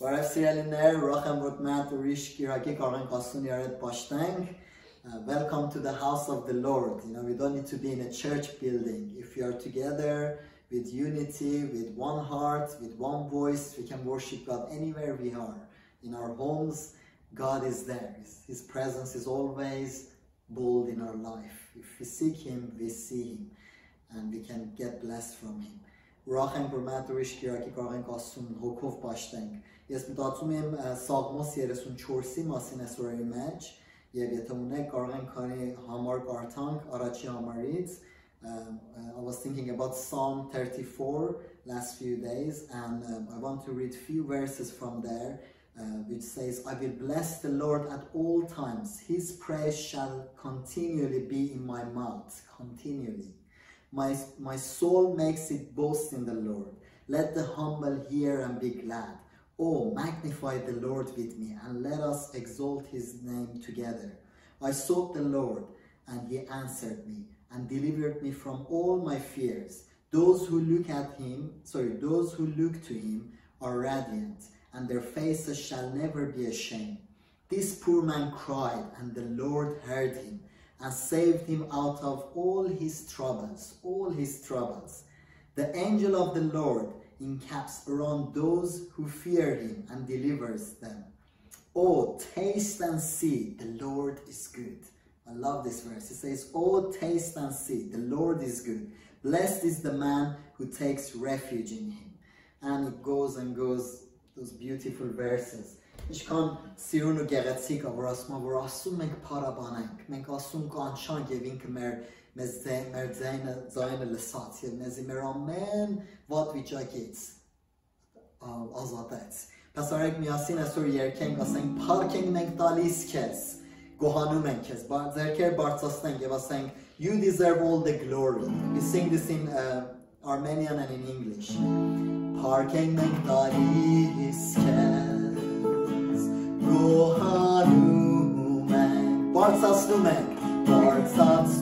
Barafsi Eliner, Rachem Rutman, Turish, Kiraki, Koran Kasun, Yaret Pashtang. Uh, welcome to the house of the Lord. You know, we don't need to be in a church building. If we are together with unity, with one heart, with one voice, we can worship God anywhere we are. In our homes, God is there. His presence is always bold in our life. If we seek Him, we see Him and we can get blessed from Him Ուրախ ենք որ մենք ուրիշ կիրակի կարող ենք ասում հոգով պաշտենք։ Ես մտածում եմ Սաղմոս 34-ի մասին այսօրի մեջ եւ եթե ունեք կարող ենք քանի համար կարդանք առաջի համարից um, I was thinking about Psalm 34 last few days and um, I want to read few verses from there uh, which says I will bless the Lord at all times his praise shall continually be in my mouth continually my, my soul makes it boast in the Lord. Let the humble hear and be glad. Oh, magnify the Lord with me, and let us exalt his name together. I sought the Lord, and he answered me, and delivered me from all my fears. Those who look at him, sorry, those who look to him are radiant, and their faces shall never be ashamed. This poor man cried, and the Lord heard him and saved him out of all his troubles, all his troubles. The angel of the Lord encamps around those who fear him and delivers them. Oh, taste and see, the Lord is good. I love this verse. It says, Oh, taste and see, the Lord is good. Blessed is the man who takes refuge in him. And it goes and goes, those beautiful verses. Ինչքան սիրուն ու գեղեցիկ է, որ ասում եմ, որ ասում ենք փարաբանենք, մենք ասում կանչանք եւ ինքը մեր մեզ ձայն, մեր ձայնը, ձայնը լսած եւ մեզի մեր ամեն վատ վիճակից ազատեց։ Փասարեք միասին այսօր երկենք, ասենք, փառք ենք մենք տալիս քեզ, գոհանում ենք քեզ, ձերքեր բարձրացնենք եւ ասենք, you deserve all the glory. We sing this in uh, Armenian and in English. Փառք ենք մենք տալիս քեզ գոհանում ենք, բարձացնում ենք, բարձացնում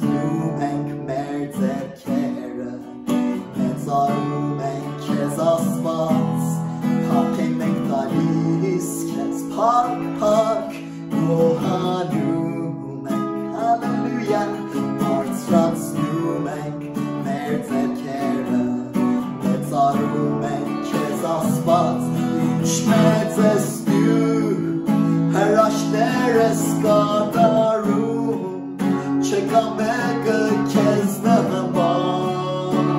մեկը քեզ նման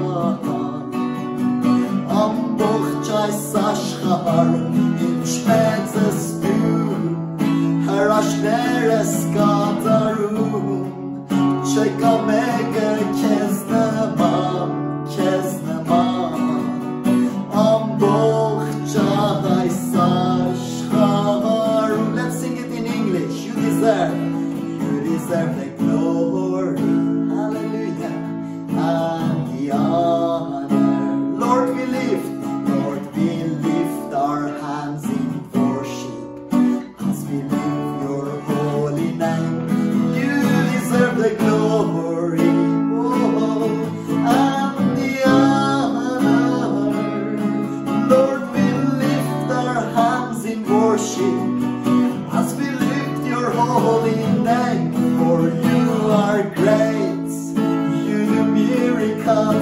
ամբողջ այս աշխարհում ինչ մեծ դու հրաշներս կատարում չկա մեկը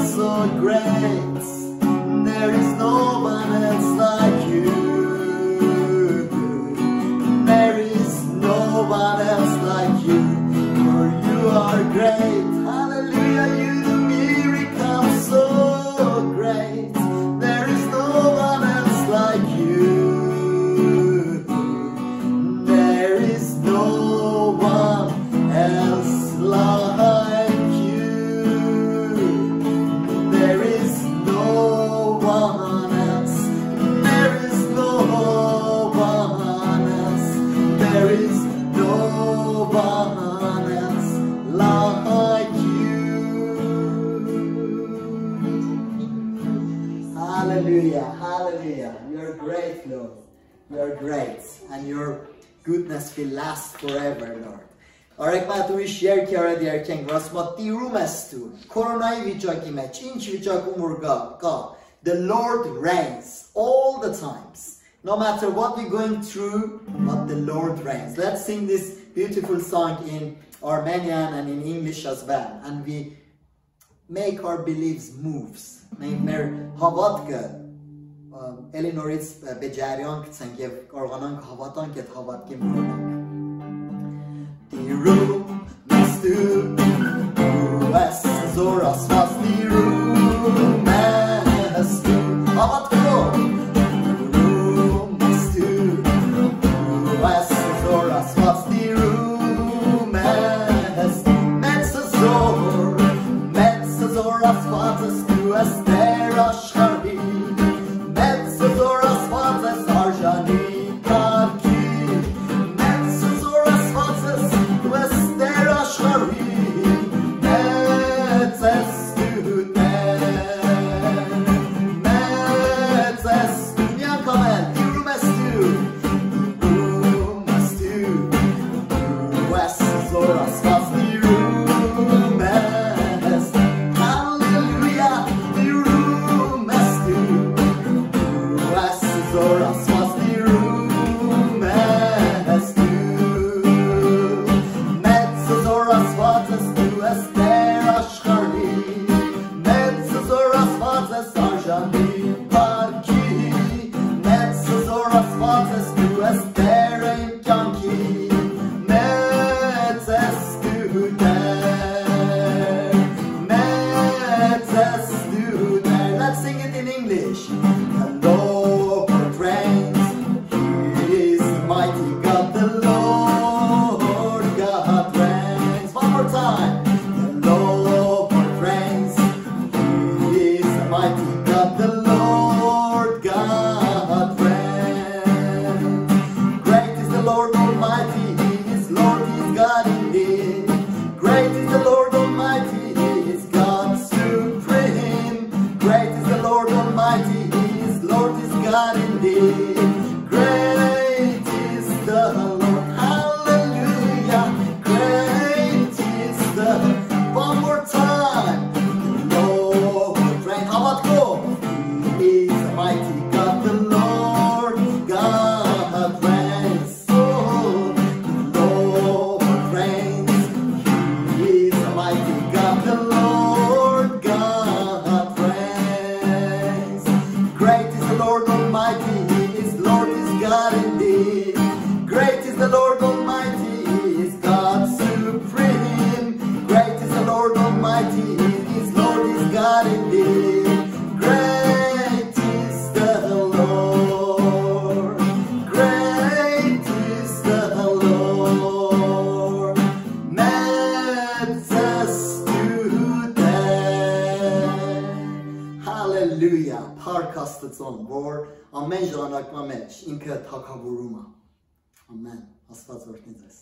so great. Hallelujah. Hallelujah. You're great, Lord. You're great. And your goodness will last forever, Lord. آرک من تو شیر کیاره دیر کنگ راست ما دیروم استو کرونای ویچاکی مچ این چی ویچاک گا The Lord reigns all the times No matter what we're going through But the Lord reigns Let's sing this beautiful song in Armenian and in English as well And we make our beliefs moves. Մենք մեր հավատքը էլի նորից բե ջարյան գցենք եւ կարողանանք հավատանք այդ հավատքի մոռանանք Տիրու մստու West Zoras a staring donkey. Was Tիրու մստու Հավատքով ամեն ժամանակվա մեջ ինքը թակավորում է։ Ամեն։ Աստված օրհնի ձեզ։